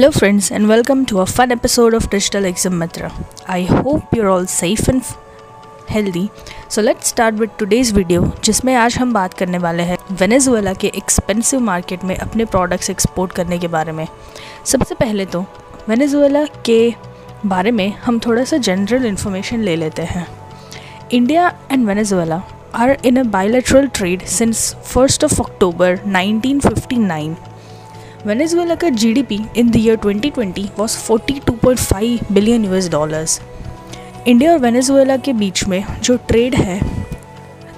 Hello, friends, and welcome to a fun episode of Digital Exam Mitra. I hope you're all safe and healthy. So let's start with today's video जिसमें आज हम बात करने वाले हैं Venezuela के expensive market में अपने प्रोडक्ट्स एक्सपोर्ट करने के बारे में सबसे पहले तो वेनेजुएला के बारे में हम थोड़ा सा जनरल इन्फॉर्मेशन ले लेते हैं India and Venezuela are in a bilateral trade since first of October 1959 Venezuela का GDP in the year 2020 was 42.5 billion US dollars India और वेनेजुएला के बीच में जो ट्रेड है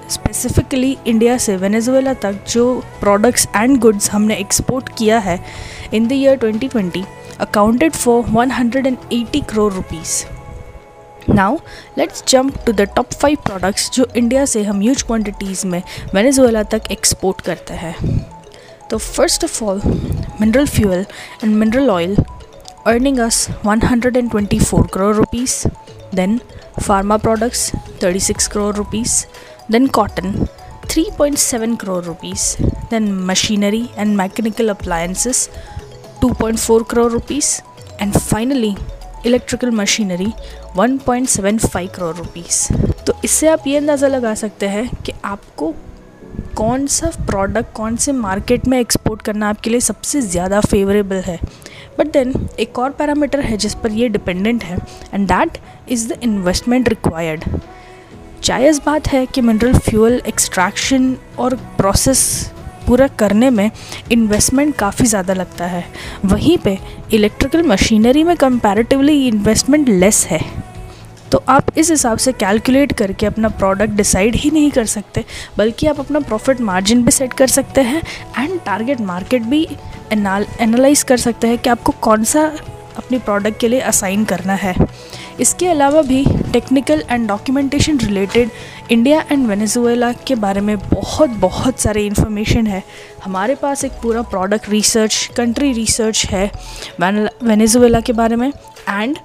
स्पेसिफिकली इंडिया से वेनेजुएला तक जो प्रोडक्ट्स एंड गुड्स हमने एक्सपोर्ट किया है in the year 2020 accounted for 180 crore rupees now let's jump to the top five products जो इंडिया से हम ह्यूज क्वांटिटीज़ में वेनेजुएला तक एक्सपोर्ट करते हैं. तो first of all mineral fuel and mineral oil earning us 124 crore rupees then pharma products 36 crore rupees then cotton 3.7 crore rupees then machinery and mechanical appliances 2.4 crore rupees and finally electrical machinery 1.75 crore rupees तो इससे आप ये अंदाज़ा लगा सकते हैं कि आपको कौन सा प्रोडक्ट कौन से मार्केट में एक्सपोर्ट करना आपके लिए सबसे ज़्यादा फेवरेबल है? बट देन एक और पैरामीटर है जिस पर ये डिपेंडेंट है and that is the investment required जायज़ बात है कि मिनरल फ्यूल एक्सट्रैक्शन और प्रोसेस पूरा करने में इन्वेस्टमेंट काफ़ी ज़्यादा लगता है। वहीं पे इलेक्ट्रिकल मशीनरी में कंपैरेटिवली इन्वेस्टमेंट लेस है। तो आप इस हिसाब से कैलकुलेट करके अपना प्रोडक्ट डिसाइड ही नहीं कर सकते, बल्कि आप अपना प्रॉफिट मार्जिन भी सेट कर सकते हैं एंड टारगेट मार्केट भी एनालाइज कर सकते हैं कि आपको कौन सा अपनी प्रोडक्ट के लिए असाइन करना है। इसके अलावा भी technical and documentation related India and Venezuela के बारे में बहुत बहुत सारे इन्फॉर्मेशन है। हमारे पास एक पूरा प्रोडक्ट रिसर्च कंट्री रिसर्च है वेनेजुएला के बारे में एंड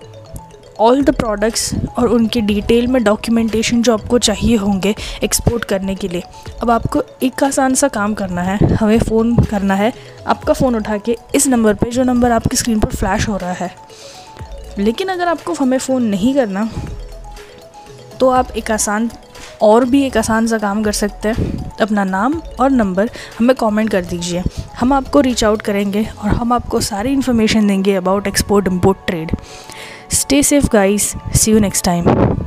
ऑल द प्रोडक्ट्स और उनके डिटेल में डॉक्यूमेंटेशन जो आपको चाहिए होंगे एक्सपोर्ट करने के लिए। अब आपको एक आसान सा काम करना है, हमें फ़ोन करना है। आपका फ़ोन उठा के इस नंबर पे, जो नंबर आपकी स्क्रीन पर फ्लैश हो रहा है। लेकिन अगर आपको हमें फ़ोन नहीं करना तो आप एक आसान, और भी एक आसान सा काम कर सकते हैं। अपना नाम और नंबर हमें कमेंट कर दीजिए। हम आपको रीच आउट करेंगे और हम आपको सारी इन्फॉर्मेशन देंगे about export import trade Stay safe, guys. See you next time.